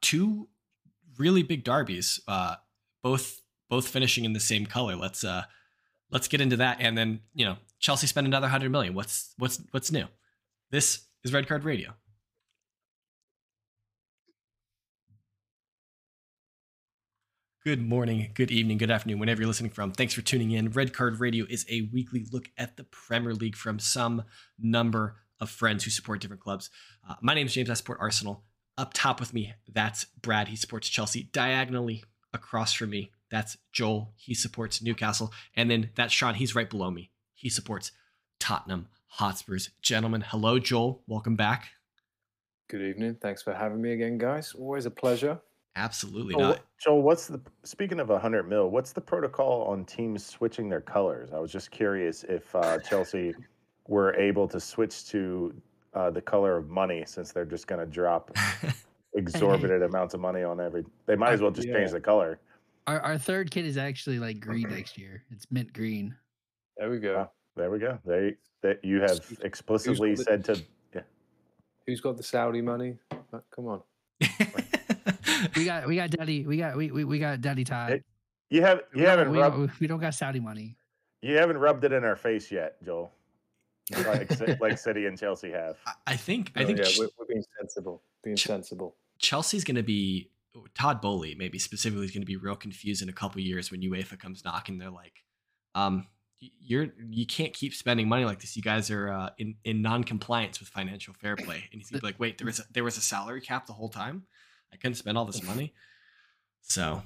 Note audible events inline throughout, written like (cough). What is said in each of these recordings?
two really big derbies, uh, both both finishing in the same color. Let's uh, let's get into that, and then you know Chelsea spent another hundred million. What's what's what's new? This is Red Card Radio. Good morning, good evening, good afternoon, whenever you're listening from. Thanks for tuning in. Red Card Radio is a weekly look at the Premier League from some number of friends who support different clubs. Uh, my name is James. I support Arsenal. Up top with me, that's Brad. He supports Chelsea. Diagonally across from me, that's Joel. He supports Newcastle. And then that's Sean. He's right below me. He supports Tottenham Hotspurs. Gentlemen, hello, Joel. Welcome back. Good evening. Thanks for having me again, guys. Always a pleasure. Absolutely Joel, not. Joel, what's the speaking of 100 mil? What's the protocol on teams switching their colors? I was just curious if uh, Chelsea were able to switch to uh, the color of money since they're just going to drop (laughs) exorbitant (laughs) amounts of money on every. They might as well just Yeah. change the color. Our, our third kid is actually like green next year. It's mint green. There we go. There we go. They that you have Who's- explicitly the- said to. Who's got the Saudi money? Uh, Come on. (laughs) We got we got daddy we got we we, we got daddy Todd. Hey, You have you don't- haven't we, rubbed don't, we don't got Saudi money. you haven't rubbed it in our face yet, Joel. Like Ci- (laughs) like City and Chelsea have. I- I think I Oh, think yeah, we're, we're being sensible. Being Ch- sensible. Chelsea's going to be Todd Boehly, maybe specifically, is going to be real confused in a couple years when UEFA comes knocking. They're like, um, "You're you can't keep spending money like this. You guys are uh, in in non-compliance with financial fair play." And he's gonna be like, "Wait, there was a, there was a salary cap the whole time. I couldn't spend all this money." So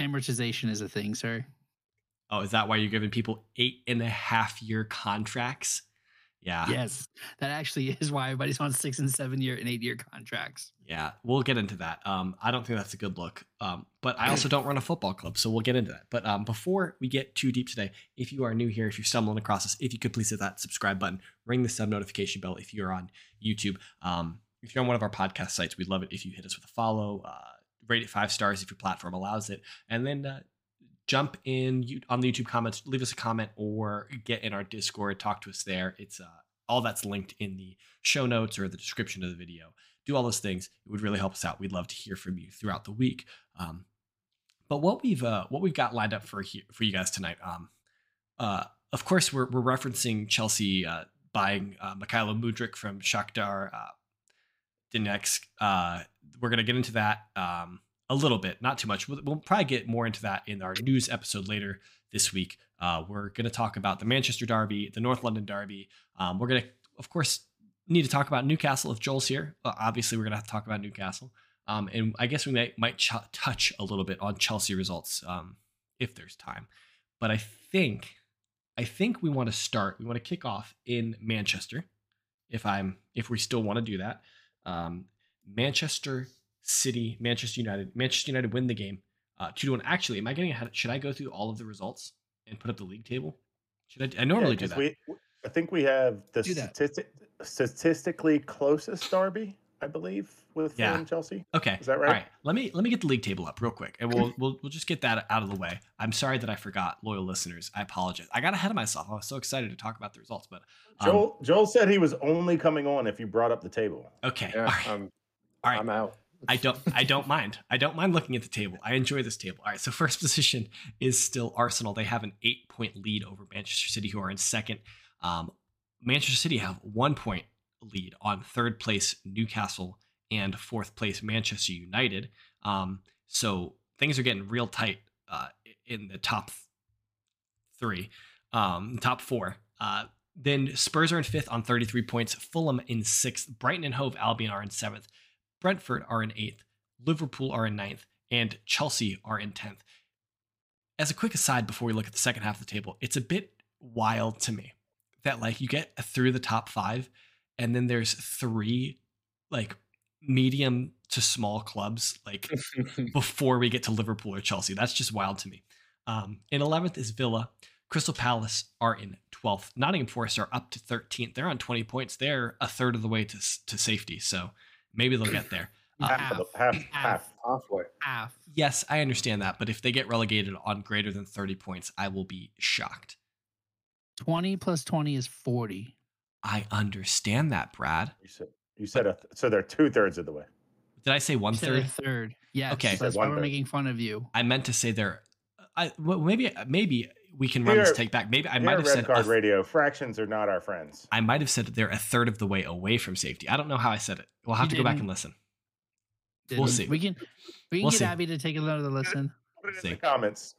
Amortization is a thing, sir. Oh, is that why you're giving people eight and a half year contracts? Yeah. Yes, that actually (laughs) is why everybody's on six and seven year and eight year contracts. Yeah. We'll get into that. Um, I don't think that's a good look. Um, but I also (laughs) don't run a football club, so we'll get into that. But um, before we get too deep today, if you are new here, if you're stumbling across us, if you could please hit that subscribe button, ring the sub notification bell if you're on YouTube. Um, if you're on one of our podcast sites, we'd love it if you hit us with a follow, uh, rate it five stars if your platform allows it, and then uh, jump in on the YouTube comments, leave us a comment, or get in our Discord, talk to us there. It's uh, all that's linked in the show notes or the description of the video. Do all those things; it would really help us out. We'd love to hear from you throughout the week. Um, but what we've uh, what we've got lined up for here for you guys tonight, um, uh, of course, we're we're referencing Chelsea uh, buying uh, Mykhailo Mudryk from Shakhtar uh, Donetsk. Uh, we're gonna get into that um, a little bit, not too much. We'll, we'll probably get more into that in our news episode later this week. Uh, we're gonna talk about the Manchester Derby, the North London Derby. Um, we're gonna, of course, need to talk about Newcastle if Joel's here. Uh, obviously, we're gonna have to talk about Newcastle. Um, and I guess we might might ch- touch a little bit on Chelsea results um, if there's time. But I think I think we want to start. We want to kick off in Manchester, if I'm if we still want to do that. Um, Manchester City, Manchester United, Manchester United win the game uh, two to one. Actually, am I getting ahead? Should I go through all of the results and put up the league table? Should I? I normally do 'cause that. We, I think we have the statistic, statistically closest derby, I believe, with Yeah. Fulham Chelsea. Okay. Is that right? All right? right. Let me let me get the league table up real quick, and we'll (clears throat) we'll we'll just get that out of the way. I'm sorry that I forgot, loyal listeners. I apologize. I got ahead of myself. I was so excited to talk about the results, but um, Joel Joel said he was only coming on if you brought up the table. okay. Yeah, all right. I'm, all right. I'm out. I don't I don't mind. I don't mind looking at the table. I enjoy this table. All right, so first (laughs) position is still Arsenal. They have an eight point lead over Manchester City, who are in second. Um, Manchester City have one point lead on third place Newcastle and fourth place Manchester United. Um, so things are getting real tight uh, in the top three, um, top four. Uh, then Spurs are in fifth on 33 points. Fulham in sixth. Brighton and Hove Albion are in seventh. Brentford are in eighth, Liverpool are in ninth, and Chelsea are in tenth. As a quick aside, before we look at the second half of the table, it's a bit wild to me that like you get through the top five, and then there's three like medium to small clubs like (laughs) before we get to Liverpool or Chelsea. That's just wild to me. Um, in 11th is Villa. Crystal Palace are in 12th. Nottingham Forest are up to 13th. They're on 20 points. They're a third of the way to, to safety. So maybe they'll get there. Uh, Half, of the, half, half. Halfway. Half. yes, I understand that. But if they get relegated on greater than 30 points, I will be shocked. 20 plus 20 is 40. I understand that, Brad. You said You said a th- so they're two thirds of the way. Did I say one You said a third? third. Yes. Okay. That's why we're third. making fun of you. I meant to say they're. I well, maybe maybe we can run this Here- take back. Maybe I Here might at have Red said. Card a- Radio, fractions are not our friends. I might have said they're a third of the way away from safety. I don't know how I said it. We'll have You to go back and listen. Didn't- We'll see. We can we can We'll get see. Abby to take another listen. Put it in See. the comments.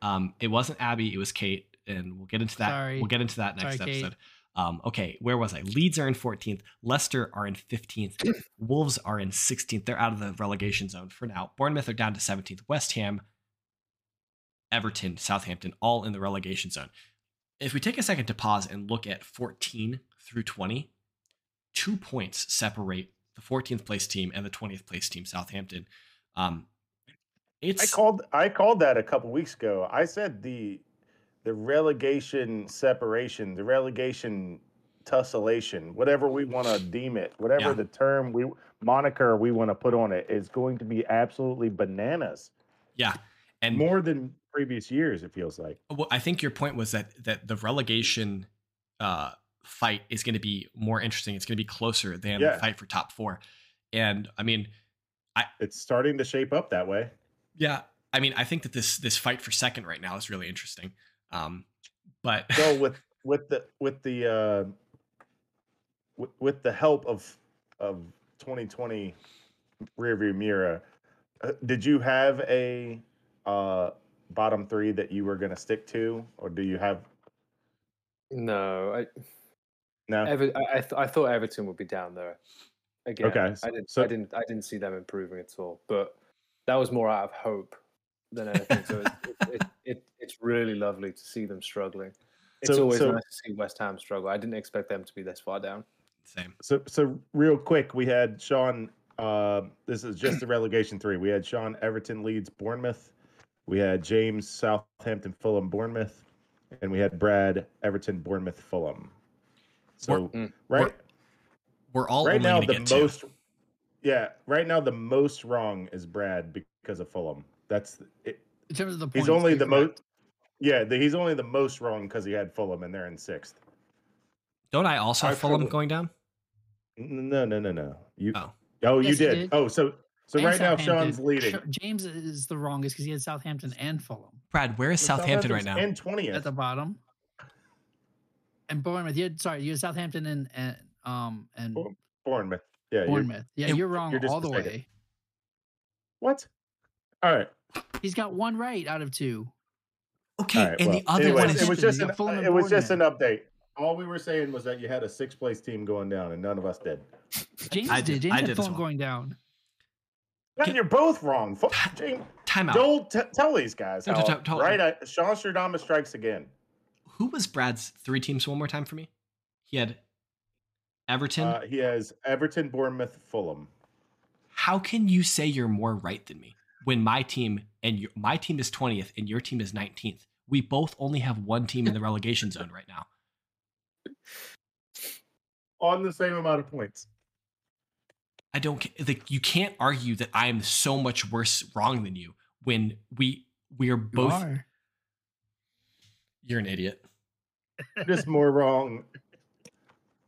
Um, it wasn't Abby, it was Kate, and we'll get into that. Sorry. We'll get into that next Sorry, Kate. episode. Um, okay, where was I? Leeds are in 14th. Leicester are in 15th. (clears throat) Wolves are in 16th. They're out of the relegation zone for now. Bournemouth are down to 17th. West Ham, Everton, Southampton, all in the relegation zone. If we take a second to pause and look at 14 through 20, two points separate the 14th place team and the 20th place team, Southampton. Um, it's I called I called that a couple weeks ago. I said the the relegation separation, the relegation tussellation, whatever we want to deem it, whatever Yeah. the term we moniker we want to put on it is going to be absolutely bananas. yeah, and More than previous years, it feels like. Well, I think your point was that that the relegation uh, fight is going to be more interesting. It's going to be closer than Yeah. the fight for top four. And I mean, I It's starting to shape up that way. yeah, I mean, I think that this this fight for second right now is really interesting. Um, but So (laughs) with with the with the uh, with, with the help of of 2020 rearview mirror, uh, did you have a uh, bottom three that you were going to stick to, or do you have No, I no? Ever, I, I, th- I thought Everton would be down there again. Okay, I didn't. so- I didn't. I didn't see them improving at all. But that was more out of hope than anything. So it's, it, it, it, it's really lovely to see them struggling. It's So- always so- nice to see West Ham struggle. I didn't expect them to be this far down. same. So so real quick, we had Sean. Uh, this is just the relegation three. We had Sean Everton Leeds Bournemouth. We had James Southampton Fulham Bournemouth, and we had Brad Everton Bournemouth Fulham. So Mm. right We're all right now the get two. most yeah right now the most wrong is Brad because of Fulham. That's it, In terms of the he's only the most yeah the, he's only the most wrong because he had Fulham and they're in sixth. Don't I also have Fulham probably- going down? No no no no you Oh. oh you Yes, he did. did. oh so so And right now Sean's leading. James is the wrongest because he had Southampton and Fulham Brad, where is Southampton right now? And twentieth. at the bottom. And Bournemouth, you had sorry, you had Southampton and, and um and Bournemouth. Yeah. you're- Bournemouth. Yeah, It- you're wrong you're all the mistaken. way. What? All right. He's got one right out of two. Okay, All right. and well, the other anyways, one it is was just an, Fulham and it was just an update. All we were saying was that you had a sixth place team going down, and none of us did. James I did. did- James I had did as Fulham well. going down. Yeah, you're both wrong. Fu- James, timeout. don't t- tell these guys. No, how- t- t- right? I, Sean Stradamus strikes again. Who was Brad's three teams one more time for me? He had Everton. Uh, he has Everton, Bournemouth, Fulham. How can you say you're more right than me when my team and your, my team is 20th and your team is 19th? We both only have one team in the relegation zone right now. On the same amount of points. I don't like you can't argue that I am so much worse wrong than you when we we are You both are. you're an idiot. Just more wrong.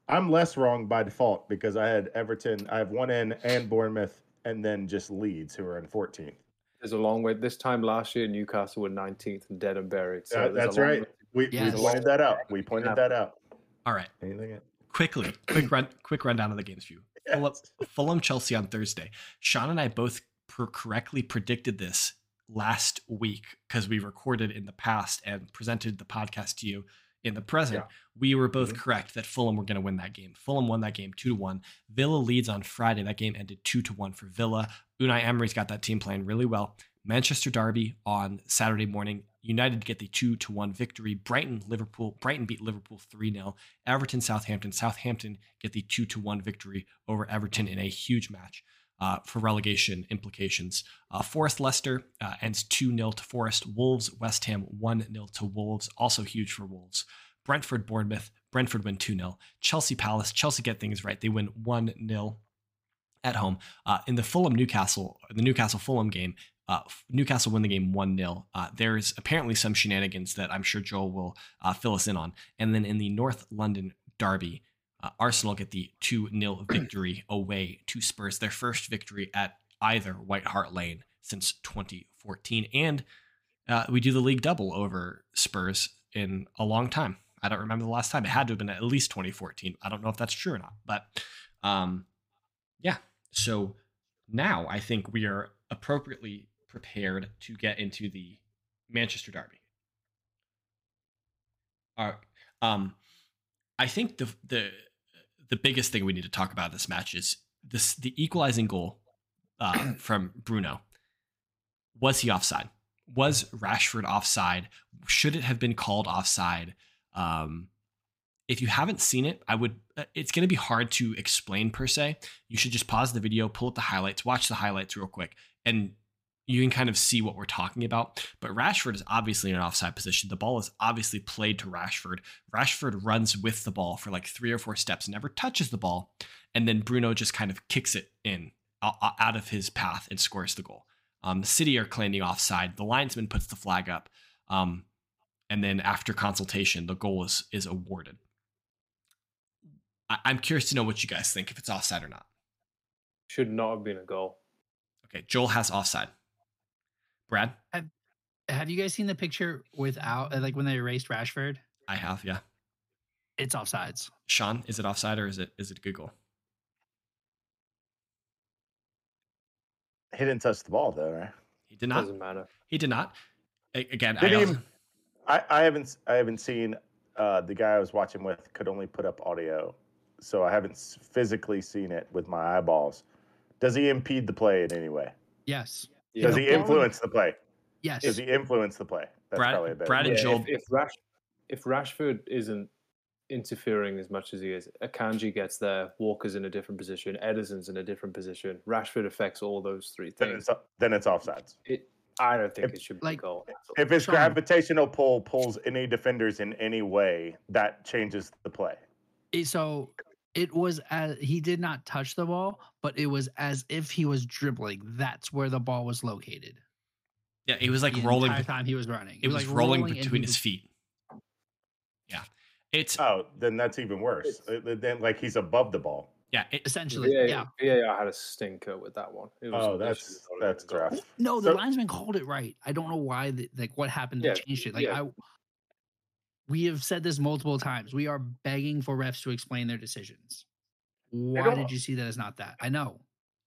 I'm less wrong by default because I had Everton. I have one in and Bournemouth, and then just Leeds, who are in 14th. There's a long way. This time last year, Newcastle were 19th and dead and buried. So That- there's a that's right. way- We, Yes. we pointed that out. We pointed Yeah. that out. All right. Anything? Quickly, quick run quick rundown of the games for you. Fulham, Fulham Chelsea on Thursday. Sean and I both per- correctly predicted this last week because we recorded in the past and presented the podcast to you in the present. Yeah. We were both Mhm. correct that Fulham were going to win that game. Fulham won that game two to one. Villa Leeds on Friday. That game ended two to one for Villa. Unai Emery's got that team playing really well. Manchester Derby on Saturday morning. United get the two to one victory. Brighton Liverpool. Brighton beat Liverpool three 0 Everton Southampton. Southampton get the two to one victory over Everton in a huge match. Uh, for relegation implications. Uh, Forest Leicester uh, ends 2 0 to Forest. Wolves West Ham 1 0 to Wolves, also huge for Wolves. Brentford Bournemouth. Brentford win 2 0. Chelsea Palace. Chelsea get things right. They win 1 0 at home. Uh, in the Fulham Newcastle, the Newcastle Fulham game, uh, Newcastle win the game 1 0. Uh, there's apparently some shenanigans that I'm sure Joel will uh, fill us in on. And then in the North London Derby, Uh, Arsenal get the 2 0 (clears throat) victory away to Spurs, their first victory at either White Hart Lane since 2014. And uh, we do the league double over Spurs in a long time. I don't remember the last time. It had to have been at least 2014. I don't know if that's true or not. But um, yeah. So now I think we are appropriately prepared to get into the Manchester Derby. All right. Um, I think the the the biggest thing we need to talk about this match is this the equalizing goal uh, (clears throat) from Bruno. Was he offside? Was Rashford offside? Should it have been called offside? Um, if you haven't seen it, I would. uh, It's going to be hard to explain per se. You should just pause the video, pull up the highlights, watch the highlights real quick, and you can kind of see what we're talking about. But Rashford is obviously in an offside position. The ball is obviously played to Rashford. Rashford runs with the ball for like three or four steps, never touches the ball, and then Bruno just kind of kicks it in out of his path and scores the goal. Um, the City are claiming offside. The linesman puts the flag up, um, and then after consultation, the goal is is awarded. I- I'm curious to know what you guys think if it's offside or not. Should not have been a goal. Okay, Joel has offside. Brad, Have you guys seen the picture without, uh, like when they erased Rashford? I have. Yeah, It's offsides. Sean, is it offside or is it is it a good goal? He didn't touch the ball though, right? He did not. Doesn't matter. He did not. A- Again, Did I also, even- I, I haven't I haven't seen uh, the guy I was watching with could only put up audio, so I haven't physically seen it with my eyeballs. Does he impede the play in any way? Yes. Yeah. Does he influence the play? Yes. Does he influence the play? That's Brad- probably a better. Brad and Yeah, Joel- if, if Rash if Rashford isn't interfering as much as he is, Akanji gets there, Walker's in a different position, Ederson's in a different position. Rashford affects all those three then things. it's then it's offsides. It, I don't think If- it should be like- a goal. If his Sean. gravitational pull pulls any defenders in any way, that changes the play. So it was as he did not touch the ball, but it was as if he was dribbling. That's where the ball was located. yeah, he was like the rolling. entire time he was running. It was like rolling, and he between his was- feet. Yeah, it's Oh, then that's even worse. Uh, Then like he's above the ball. yeah. It, Essentially, VAR, yeah. VAR had a stinker with that one. It was Oh, that's that's a rough. No, the So- linesman called it right. I don't know why. The, like, what happened to Yeah, change it? Like, yeah. I. We have said this multiple times. We are begging for refs to explain their decisions. Why did you see that as not that? I know.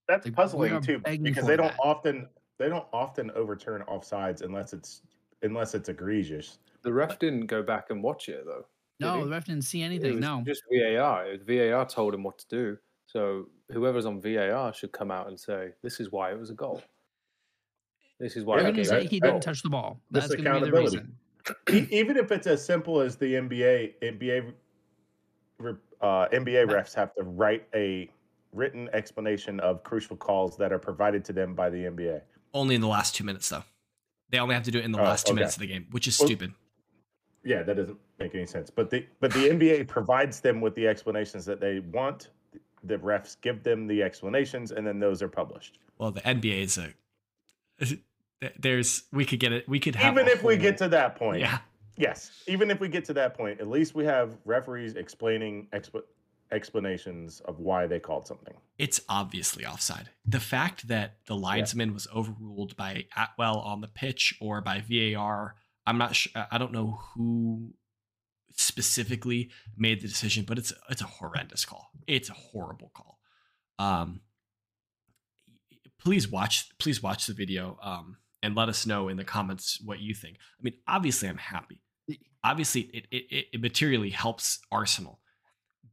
That's Like, puzzling too because they don't that. often they don't often overturn offsides unless it's unless it's egregious. The ref didn't go back and watch it though. No, the ref didn't see It anything. was No. just VAR. VAR told him what to do. So whoever's on VAR should come out and say, "This is why it was a goal. This is why." We're I going to say he didn't touch the ball. That's going to be the accountability. reason. Even if it's as simple as the NBA NBA uh, NBA refs have to write a written explanation of crucial calls that are provided to them by the NBA. only in the last two minutes though. They only have to do it in the Oh, last two okay. minutes of the game, which is Well- stupid. Yeah, that doesn't make any sense. But the but the NBA provides them with the explanations that they want. The refs give them the explanations, and then those are published. Well, the NBA is a. (laughs) There's we could get it. We could have Even if we get to that point, yeah. yes. Even if we get to that point, at least we have referees explaining exp- explanations of why they called something. it's obviously offside. The fact that the linesman was overruled by Atwell on the pitch or by VAR, I'm not sure. I don't know who specifically made the decision, but it's it's a horrendous call. It's a horrible call. Um, please watch please watch the video um, and let us know in the comments what you think. I mean, obviously, I'm happy. Obviously, it it, it materially helps Arsenal,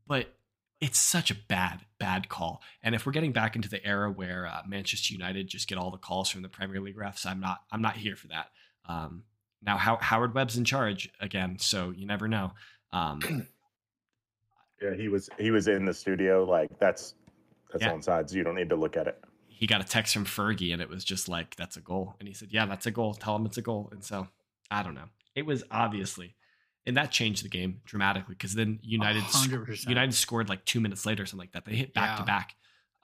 but it's such a bad bad call. And if we're getting back into the era where uh, Manchester United just get all the calls from the Premier League refs, I'm not I'm not here for that. Um, now How- Howard Webb's in charge again, so you never know. Um, (clears throat) Yeah, he was he was in the studio like that's that's Yeah. on sides. You don't need to look at it. He got a text from Fergie and it was just like, that's a goal. And he said, yeah, that's a goal. Tell him it's a goal. And so I don't know. It was obviously, and that changed the game dramatically because then United, sc- United scored like two minutes later or something like that. They hit back to back,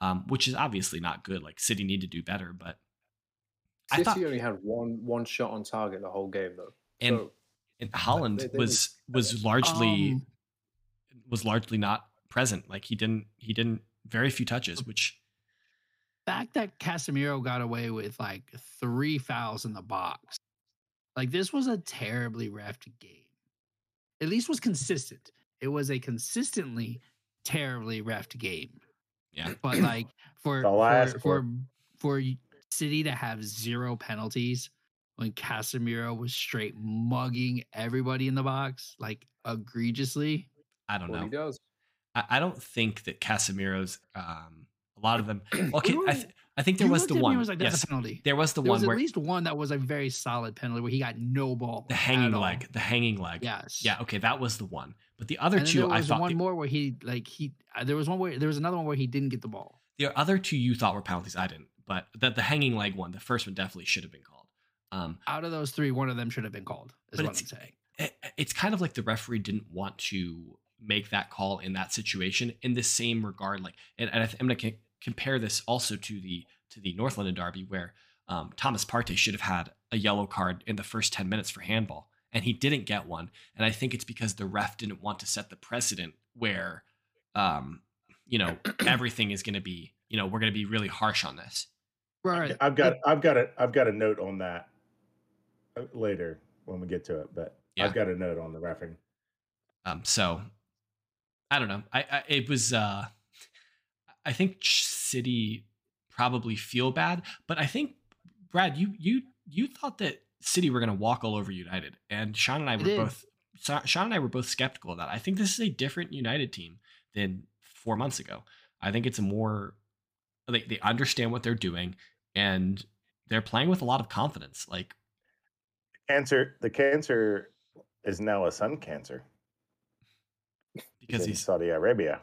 um, which is obviously not good. Like City need to do better, but I City thought, only had one one shot on target the whole game though. and, so and Haaland they- they was, was largely, Um, was largely not present. Like he didn't he didn't very few touches, which fact that Casemiro got away with like three fouls in the box, like this was a terribly refed game. At least was consistent. It was a consistently terribly refed game. yeah. (clears throat) But like for That's all for, for for. for City to have zero penalties when Casemiro was straight mugging everybody in the box, like egregiously. I don't What know. he does. I, I don't think that Casemiro's um a lot of them (clears throat) okay, I th- I think there was the at one. was like, that's yes, a penalty. there was the There one was at where least one that was a very solid penalty where he got no ball. the at hanging leg, the hanging leg. Yes. Yeah, okay, that was the one. But the other two there I was thought one the, more where he like he uh, there was one where there was another one where he didn't get the ball. the other two you thought were penalties. I didn't. But the, the hanging leg one, the first one definitely should have been called. Um Out of those three, one of them should have been called. Is what I'm saying. it, it's kind of like the referee didn't want to make that call in that situation in the same regard like and, and I th- i'm going to compare this also to the to the north london derby where um, thomas partey should have had a yellow card in the first 10 minutes for handball and he didn't get one and i think it's because the ref didn't want to set the precedent where um you know (coughs) everything is going to be you know we're going to be really harsh on this Right. I've got I've got a I've got a note on that uh, later when we get to it, but Yeah. I've got a note on the refereeing. Um, so I don't know. I, I it was uh I think City probably feel bad, but I think Brad, you you you thought that City were going to walk all over United, and Sean and I were did. both Sean and I were both skeptical of that. I think this is a different United team than four months ago. I think it's a more they they understand what they're doing, and they're playing with a lot of confidence. Like Cancer. The cancer is now a sun cancer because in he's Saudi Arabia.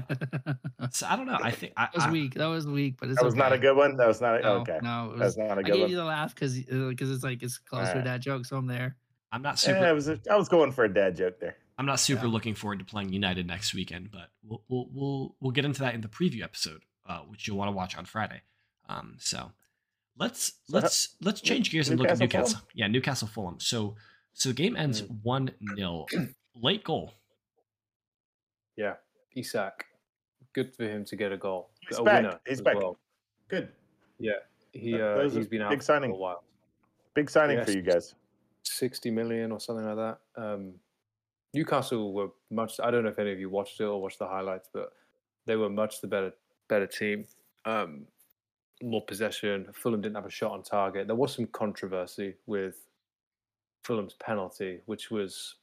That so I don't know. I think I, was I- weak. That was weak, but it's That was not a good one. That was not a, No, okay. No, it That's was, not a good gave one. you the laugh because because it's like it's close to a dad joke, so I'm there. I'm not super. Yeah, I was I was going for a dad joke there. I'm not super Yeah. looking forward to playing United next weekend, but we'll we'll we'll, we'll get into that in the preview episode, uh, which you'll want to watch on Friday. Um, so let's So let's let's change gears and look at Newcastle, Newcastle. Yeah, Newcastle Fulham. So so the game ends Mm. one 0 (clears throat) Late goal. Yeah, Isak. Good for him to get a goal. He's a back. winner He's back. well. Good. Yeah, he uh, that was a he's been out big for signing. a while. Big signing for you guys. 60 million or something like that. Um, Newcastle were much. I don't know if any of you watched it or watched the highlights, but they were much the better better team. Um, more possession. Fulham didn't have a shot on target. There was some controversy with Fulham's penalty, which was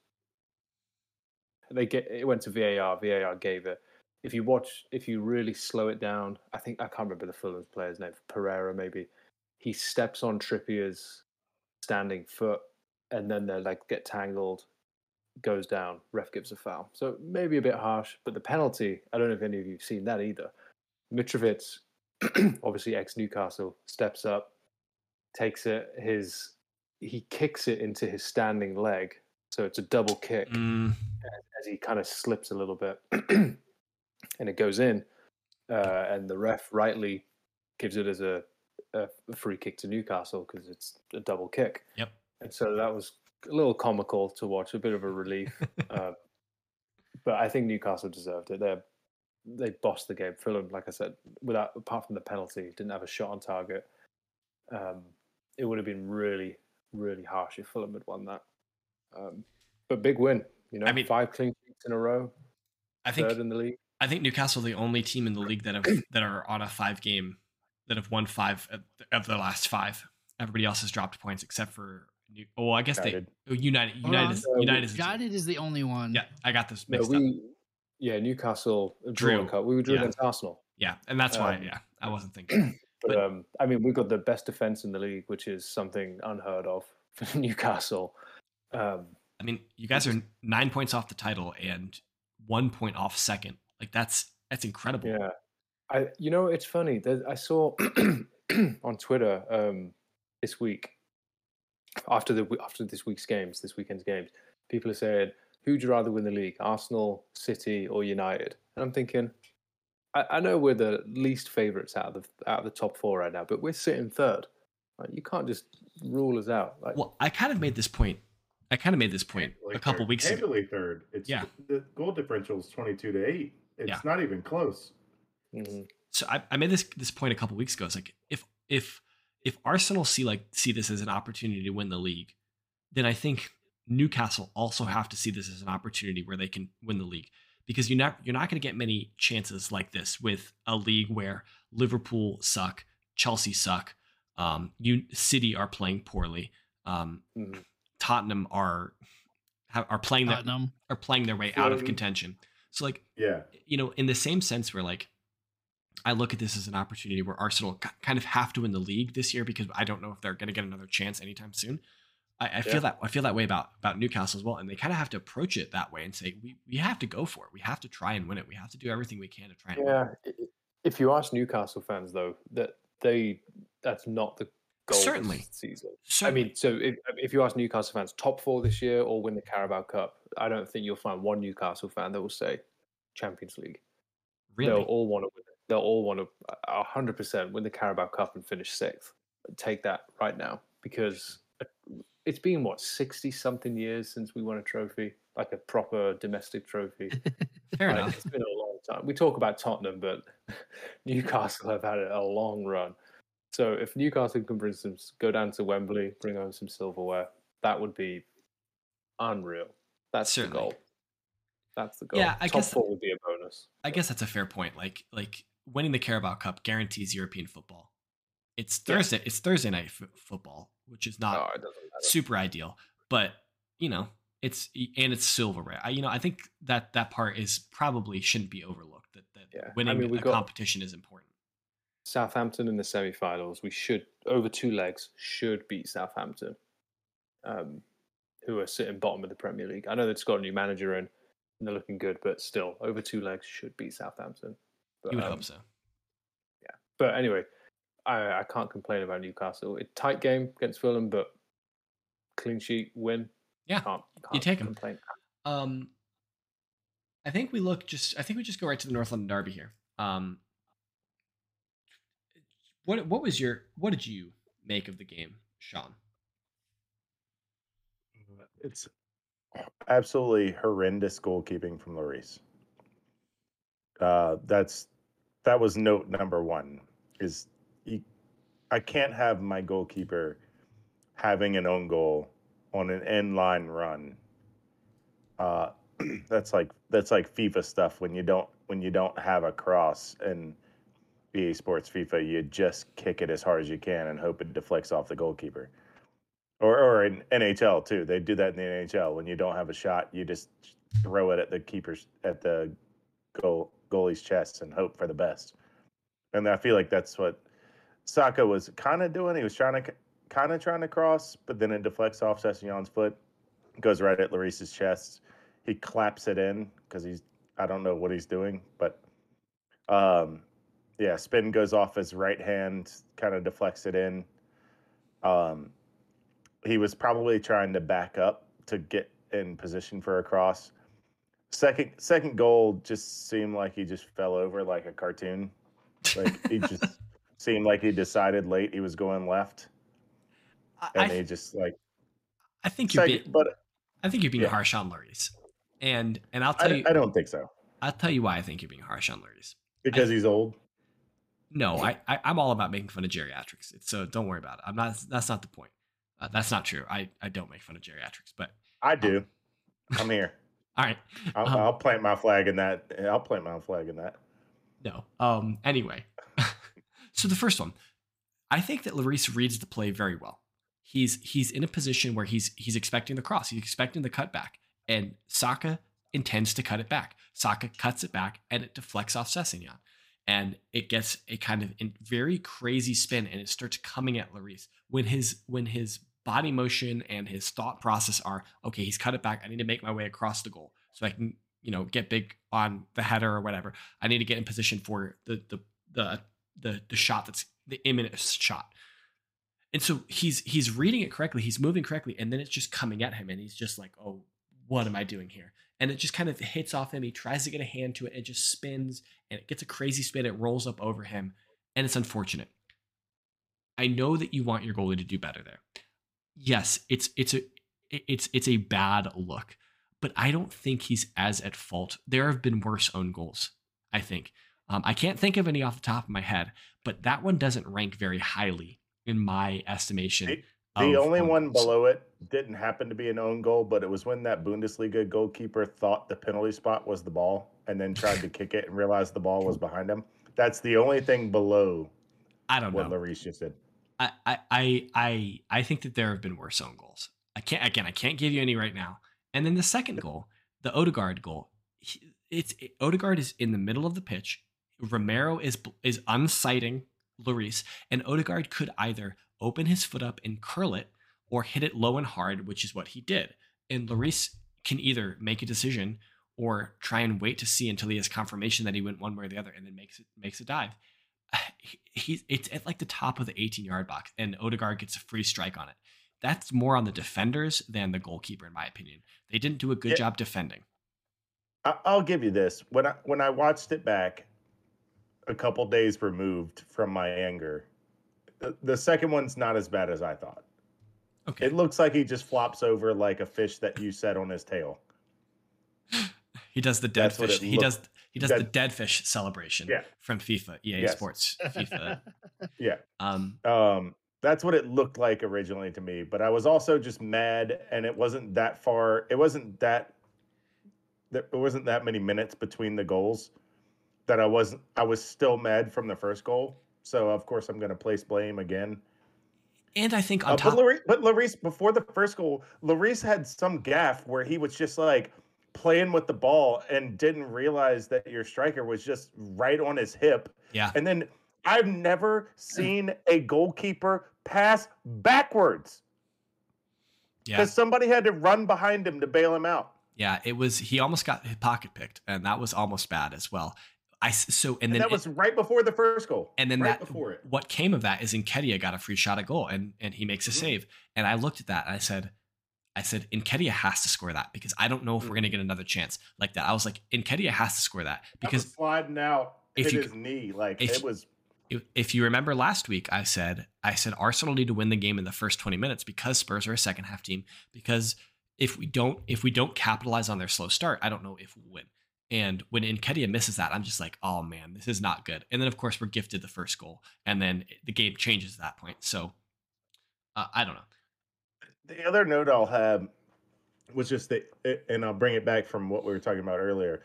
they get it went to VAR. VAR gave it. If you watch, if you really slow it down, I think I can't remember the Fulham's player's name. Pereira maybe. He steps on Trippier's standing foot and then they like get tangled, goes down, ref gives a foul. So maybe a bit harsh, but the penalty, I don't know if any of you've seen that either. Mitrovic, (clears throat) obviously ex Newcastle, steps up, takes it, his he kicks it into his standing leg. So it's a double kick Mm, as he kind of slips a little bit (clears throat) and it goes in. Uh, and the ref rightly gives it as a, a free kick to Newcastle because it's a double kick. Yep. And so that was a little comical to watch, a bit of a relief. (laughs) uh, but I think Newcastle deserved it. They they bossed the game. Fulham, like I said, without apart from the penalty, didn't have a shot on target. Um, it would have been really, really harsh if Fulham had won that. Um, but big win, you know, I mean- five clean sheets in a row, I think third in the league. I think Newcastle the only team in the league that have (clears throat) that are on a five game that have won five of- of the last five. Everybody else has dropped points except for New. Oh, I guess United. they oh, United. United on. is United. Is, United is the only one. yeah, I got this No, mixed up. yeah, Newcastle Drew. drew. Cup. We were drew Yeah. against Arsenal. Yeah, and that's why. Um, Yeah, I wasn't thinking. (clears throat) But, But- um, I mean, we've got the best defense in the league, which is something unheard of for (laughs) Newcastle. Um, I mean, you guys are nine points off the title and one point off second. Like that's that's incredible. yeah, I. You know, it's funny. There's, I saw (clears throat) on Twitter um, this week after the after this week's games, this weekend's games, people are saying, "Who'd you rather win the league, Arsenal, City, or United?" And I'm thinking, I, I know we're the least favourites out of the out of the top four right now, but we're sitting third. Like, you can't just rule us out. Like, Well, I kind of made this point I kind of made this point a couple third. weeks ago. Handily third. It's Yeah. The goal differential is twenty-two to eight. It's Yeah. not even close. Mhm. So I, I made this this point a couple weeks ago. It's like if if if Arsenal see like see this as an opportunity to win the league, then I think Newcastle also have to see this as an opportunity where they can win the league because you're not you're not going to get many chances like this with a league where Liverpool suck, Chelsea suck, um, you City are playing poorly, um, Mhm. Tottenham are are playing their, are playing their way out of contention. So like Yeah. you know, in the same sense where like I look at this as an opportunity where Arsenal kind of have to win the league this year because I don't know if they're going to get another chance anytime soon. I, I Yeah. feel that I feel that way about about Newcastle as well, and they kind of have to approach it that way and say we we have to go for it. We have to try and win it. We have to do everything we can to try and. Yeah. i- i- If you ask Newcastle fans though, that they that's not the goal Certainly. season. So I mean, so if, if you ask Newcastle fans top four this year or win the Carabao Cup, I don't think you'll find one Newcastle fan that will say Champions League. Really? They'll all want to win. it. They'll all want to a hundred percent win the Carabao Cup and finish sixth. Take that right now because it's been what sixty something years since we won a trophy, like a proper domestic trophy. (laughs) fair Like, enough. It's been a long time. We talk about Tottenham, but (laughs) Newcastle have had a long run. So if Newcastle can bring some, go down to Wembley, bring home some silverware, that would be unreal. That's Certainly. the goal. That's the goal. Yeah, I Top guess- four would be a bonus. I guess that's a fair point. Like like winning the Carabao Cup guarantees European football. It's Yeah. Thursday. It's Thursday night f- football, which is not No, it doesn't matter. super ideal, but you know, it's and it's silverware. I you know, I think that that part is probably shouldn't be overlooked. That that Yeah, I winning mean, a got- competition is important. Southampton in the semi-finals. We should over two legs should beat Southampton, um, who are sitting bottom of the Premier League. I know they've got a new manager in, and they're looking good, but still over two legs should beat Southampton. But, You would um, hope so. Yeah, but anyway, I, I can't complain about Newcastle. It tight game against Fulham, but clean sheet win. Yeah, can't, you can't take 'em. complain. Um, I think we look just. I think we just go right to the North London Derby here. Um, what what was your what did you make of the game, Sean? It's absolutely horrendous goalkeeping from Lloris. Uh, that's that was note number one. Is you, I can't have my goalkeeper having an own goal on an end line run. Uh, (clears throat) that's like that's like FIFA stuff when you don't when you don't have a cross and EA Sports FIFA, you just kick it as hard as you can and hope it deflects off the goalkeeper or or in NHL too. They do that in the NHL. When you don't have a shot, you just throw it at the keeper's at the goal goalie's chest and hope for the best. And I feel like that's what Saka was kind of doing. He was trying to kind of trying to cross, but then it deflects off Sessegnon foot, goes right at Lloris's chest. He claps it in because he's I don't know what he's doing, but um, yeah, spin goes off his right hand, kind of deflects it in. Um, he was probably trying to back up to get in position for a cross. Second second goal just seemed like he just fell over like a cartoon. Like he (laughs) just seemed like he decided late he was going left, I, and I, he just like I think you're being but I think you're being yeah. harsh on Lloris, and and I'll tell I, you I don't think so I'll tell you why I think you're being harsh on Lloris. because he's old. No, I, I I'm all about making fun of geriatrics. It's, so don't worry about it. I'm not. That's not the point. Uh, that's not true. I I don't make fun of geriatrics, but I do. I'm here. (laughs) all right. I'll, Um, I'll plant my flag in that. I'll plant my flag in that. No. Um. Anyway, (laughs) so the first one, I think that Lloris reads the play very well. He's he's in a position where he's he's expecting the cross. He's expecting the cutback, and Saka intends to cut it back. Saka cuts it back, and it deflects off Sessegnon, and it gets a kind of very crazy spin, and it starts coming at Lloris when his when his body motion and his thought process are okay. He's cut it back. I need to make my way across the goal so I can you know get big on the header or whatever. I need to get in position for the the the the, the shot that's the imminent shot. And so he's he's reading it correctly, he's moving correctly, and then it's just coming at him, and he's just like, "Oh, what am I doing here?" And it just kind of hits off him. He tries to get a hand to it, it just spins, and it gets a crazy spin. It rolls up over him, and it's unfortunate. I know that you want your goalie to do better there. Yes, it's it's a it's it's a bad look. But I don't think he's as at fault. There have been worse own goals. I think. Um, I can't think of any off the top of my head, but that one doesn't rank very highly in my estimation. It- The of only own one below it didn't happen to be an own goal, but it was when that Bundesliga goalkeeper thought the penalty spot was the ball and then tried to kick it and realized the ball was behind him. That's the only thing below I don't what know. What Lloris just did. I, I I I I think that there have been worse own goals. I can't again. I can't give you any right now. And then the second goal, the Odegaard goal, he- it's it, Odegaard is in the middle of the pitch. Romero is is unsighting Lloris, and Odegaard could either open his foot up and curl it, or hit it low and hard, which is what he did. And Lloris can either make a decision or try and wait to see until he has confirmation that he went one way or the other, and then makes it makes a dive. (sighs) He's it's at like the top of the 18 yard box, and Odegaard gets a free strike on it. That's more on the defenders than the goalkeeper, in my opinion. They didn't do a good Yeah. job defending. I'll give you this. When I when I watched it back, a couple days removed from my anger, the, the second one's not as bad as I thought. Okay, It looks like he just flops over like a fish that you set on his tail. he does the dead That's fish. He looked- does he does the dead fish celebration Yeah. from FIFA, EA Yes. Sports, FIFA. (laughs) Yeah. Um, Um, that's what it looked like originally to me. But I was also just mad, and it wasn't that far. It wasn't that. There wasn't that many minutes between the goals that I wasn't. I was still mad from the first goal. So of course I'm going to place blame again. and I think on Uh, top, but, Lloris, but Lloris, before the first goal, Lloris had some gaff where he was just like playing with the ball and didn't realize that your striker was just right on his hip. yeah, And then I've never seen a goalkeeper pass backwards yeah, because somebody had to run behind him to bail him out. yeah. It was he almost got his pocket picked, and that was almost bad as well. I so and And, then that it- was right before the first goal. and then right that before it. what came of that is Nketiah got a free shot at goal and and he makes a Mhm. save. And I looked at that and I said, I said, Nketiah has to score that because I don't know if we're gonna get another chance like that. I was like, Nketiah has to score that That was because sliding out, if you- his knee like if it was. if, if you remember last week, I said I said Arsenal need to win the game in the first 20 minutes because Spurs are a second half team. Because if we don't if we don't capitalize on their slow start, I don't know if we'll win. And when Nketiah misses that, I'm just like, oh man, this is not good. And then of course we're gifted the first goal, and then the game changes at that point. So uh, I don't know. The other note I'll have was just that, and I'll bring it back from what we were talking about earlier,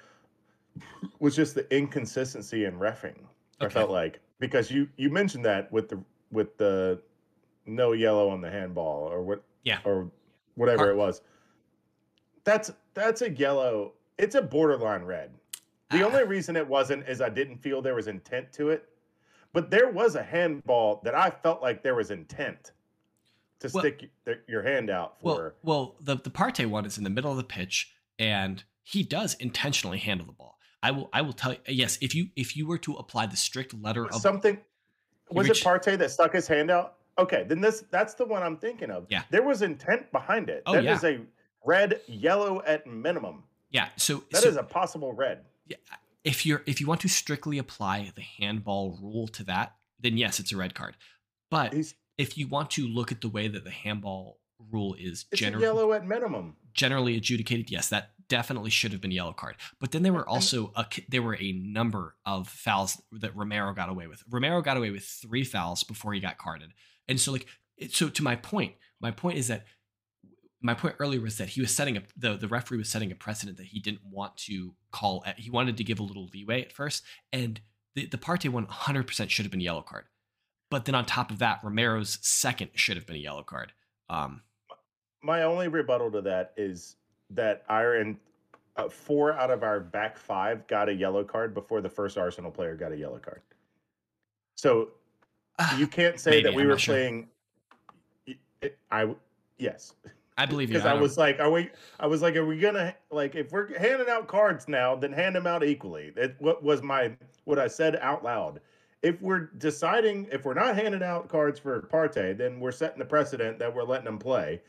was just the inconsistency in refing. I felt like because you you mentioned that with the with the no yellow on the handball or what Yeah. or whatever it was. That's that's a yellow. It's a borderline red. The Ah. only reason it wasn't is I didn't feel there was intent to it. But there was a handball that I felt like there was intent to Well- stick your hand out for. well, the the Partey one is in the middle of the pitch, and he does intentionally handle the ball. I will, I will tell you. Yes, if you if you were to apply the strict letter of something was reached- it Partey that stuck his hand out? Okay, then this that's the one I'm thinking of. Yeah. There was intent behind it. Oh, That is yeah. a red, yellow at minimum. Yeah, so That is so a possible red. Yeah. If you're if you want to strictly apply the handball rule to that, then yes, it's a red card. But He's if you want to look at the way that the handball rule is generally yellow at minimum. generally adjudicated, yes, that definitely should have been yellow card. But then there were also a, there were a number of fouls that Romero got away with. Romero got away with three fouls before he got carded, and so like so to my point, my point is that my point earlier was that he was setting up the the referee was setting a precedent that he didn't want to call. At, he wanted to give a little leeway at first, and the the Partey one 100 percent should have been a yellow card. But then on top of that, Romero's second should have been a yellow card. Um, My only rebuttal to that is that Iron uh, four out of our back five got a yellow card before the first Arsenal player got a yellow card. So you can't say Maybe, that we I'm were not sure. playing. it- I yes, I believe you. because I, don't- was like, are we? I was like, are we gonna like if we're handing out cards now, then hand them out equally. That what was my what I said out loud. If we're deciding if we're not handing out cards for Partey, then we're setting the precedent that we're letting them play.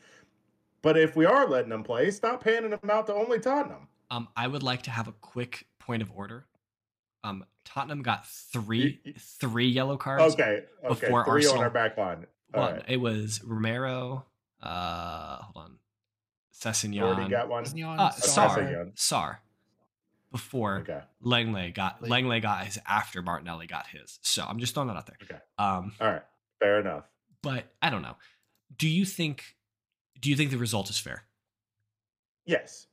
But if we are letting them play, stop handing them out to only Tottenham. Um, I would like to have a quick point of order. Um, Tottenham got three You- you- three yellow cards. Okay, okay, before three Arsenal- on our back line. All Hold right. It was Romero. Uh, hold on. Sessegnon. Already got one. Sessegnon, Uh, Sar. Sar. Before Okay. Lenglet got Lenglet got his after Martinelli got his. So I'm just throwing that out there. Okay. Um, All right. Fair enough. but I don't know. Do you think? Do you think the result is fair? Yes.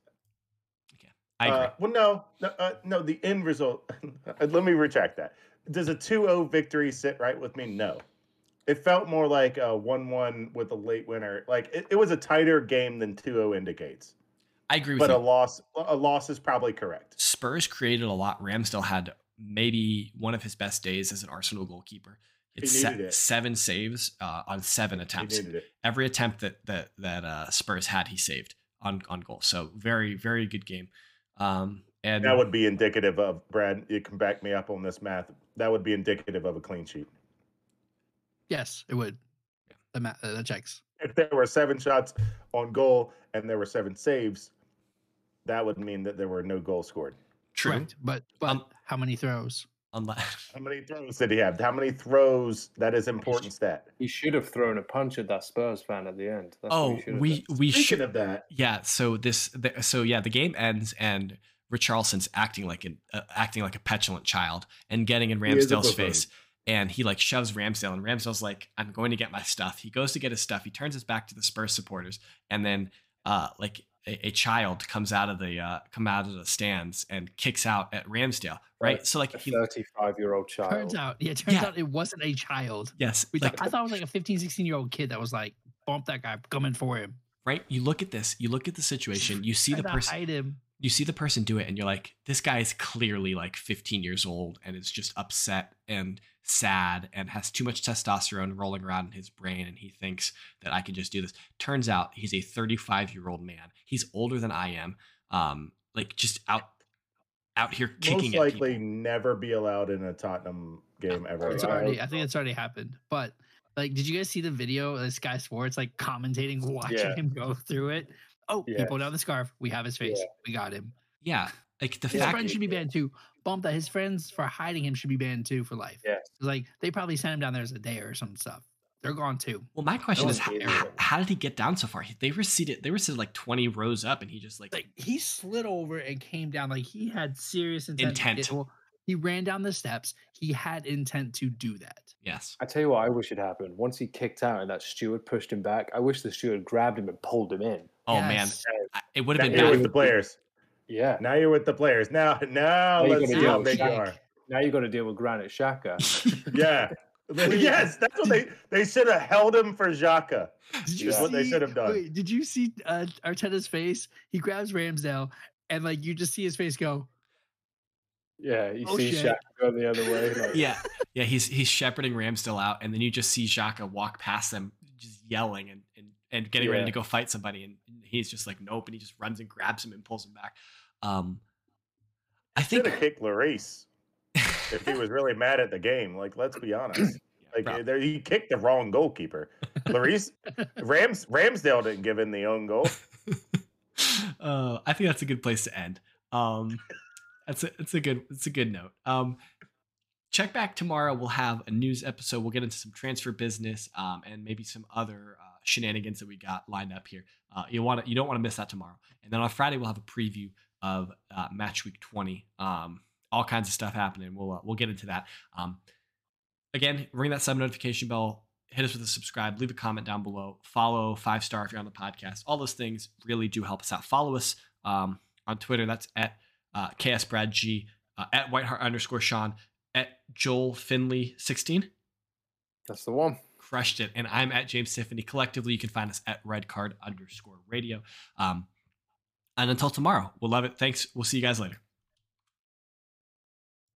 Okay. I agree. Uh, well, no, no, uh, no. The end result. (laughs) let me retract that. Does a 2-0 victory sit right with me? No. It felt more like a one-one with a late winner. Like it, it was a tighter game than 2-0 indicates. I agree with But you. a loss, a loss is probably correct. Spurs created a lot. Ramsdale had maybe one of his best days as an Arsenal goalkeeper. It's se- it. seven saves uh, on seven attempts. Every attempt that that that uh, Spurs had, he saved on on goal. So very very good game. Um, and That would be indicative of Brad. You can back me up on this math. That would be indicative of a clean sheet. Yes, it would. The ma- uh, the checks. If there were seven shots on goal and there were seven saves, that would mean that there were no goals scored. true. Correct. But but Um, how many throws? Unless (laughs) How many throws did he have? How many throws? That is important stat. He should have thrown a punch at that Spurs fan at the end. That's what oh he should have we done. we Speaking should of that, yeah. So this the, so yeah the game ends and Richarlison's acting like an uh, acting like a petulant child and getting in He is Ramsdale's buffoon. face. And he like shoves Ramsdale, and Ramsdale's like, "I'm going to get my stuff." He goes to get his stuff. He turns his back to the Spurs supporters, and then uh, like a, a child comes out of the uh, come out of the stands and kicks out at Ramsdale. Right. Right. So like a he 35 year old child. Turns out, yeah, turns Yeah. out it wasn't a child. yes, We like I thought it was like a 15, 16 year old kid that was like, bump that guy, coming for him. right. You look at this. You look at the situation. You see the person. you see the person do it and you're like this guy is clearly like 15 years old and is just upset and sad and has too much testosterone rolling around in his brain and he thinks that i can just do this turns out he's a 35 year old man he's older than i am um like just out out here kicking most likely people. never be allowed in a Tottenham game ever. It's already, I think it's already happened. But like, did you guys see the video of Sky Sports like commentating, (laughs) watching Yeah. him go through it? Oh, he pulled Yes. down the scarf. We have his face. Yeah. We got him. yeah like the His fact friends should be banned too. Bump that his friends for hiding him should be banned too for life. Yes. Like they probably sent him down there as a day or some stuff. They're gone too. well my question is how, how, did he get down so far they were seated they were seated like 20 rows up and he just like, Like he slid over and came down. Like he had serious intent. to Intent. get- well, he ran down the steps. He had intent to do that. yes I tell you what, I wish it happened. Once he kicked out and that steward pushed him back, I wish the steward grabbed him and pulled him in. oh man Yes. I- it would have been bad with the players. Yeah. Now you're with the players. Now, (laughs) now you let's see how big you are. Now you got to deal with Granit Xhaka. (laughs) Yeah. (laughs) yes, that's what they they should have held him for Xhaka. Did you That's what they should have done. Wait, did you see uh, Arteta's face? He grabs Ramsdale, and like you just see his face go. Yeah, you Oh, see shit. Shaq going the other way. Like, yeah, yeah. He's he's shepherding Ramsdale out, and then you just see Xhaka walk past them, just yelling and and, getting ready to go fight somebody, and he's just like, nope, and he just runs and grabs him and pulls him back. Um, I Should think have kicked Lloris if he was really mad at the game. Like, let's be (clears throat) honest. Like, Bro. there, he kicked the wrong goalkeeper. Lloris, Rams, Ramsdale didn't give in the own goal. (laughs) uh, I think that's a good place to end. Um, that's a it's a good it's a good note. Um, check back tomorrow. We'll have a news episode. We'll get into some transfer business um, and maybe some other uh, shenanigans that we got lined up here. Uh, you want to you don't want to miss that tomorrow. And then on Friday we'll have a preview of uh, match week twenty. Um, all kinds of stuff happening. We'll uh, we'll get into that. Um, again, ring that sub notification bell. Hit us with a subscribe. Leave a comment down below. Follow five star if you're on the podcast. All those things really do help us out. Follow us um, on Twitter. That's at uh, ksbradg, uh, at whitehart underscore Sean, at Joel Finley sixteen. That's the one. Crushed it. And I'm at James Tiffany. Collectively, you can find us at redcard underscore radio. Um, and until tomorrow, we'll love it. Thanks. We'll see you guys later.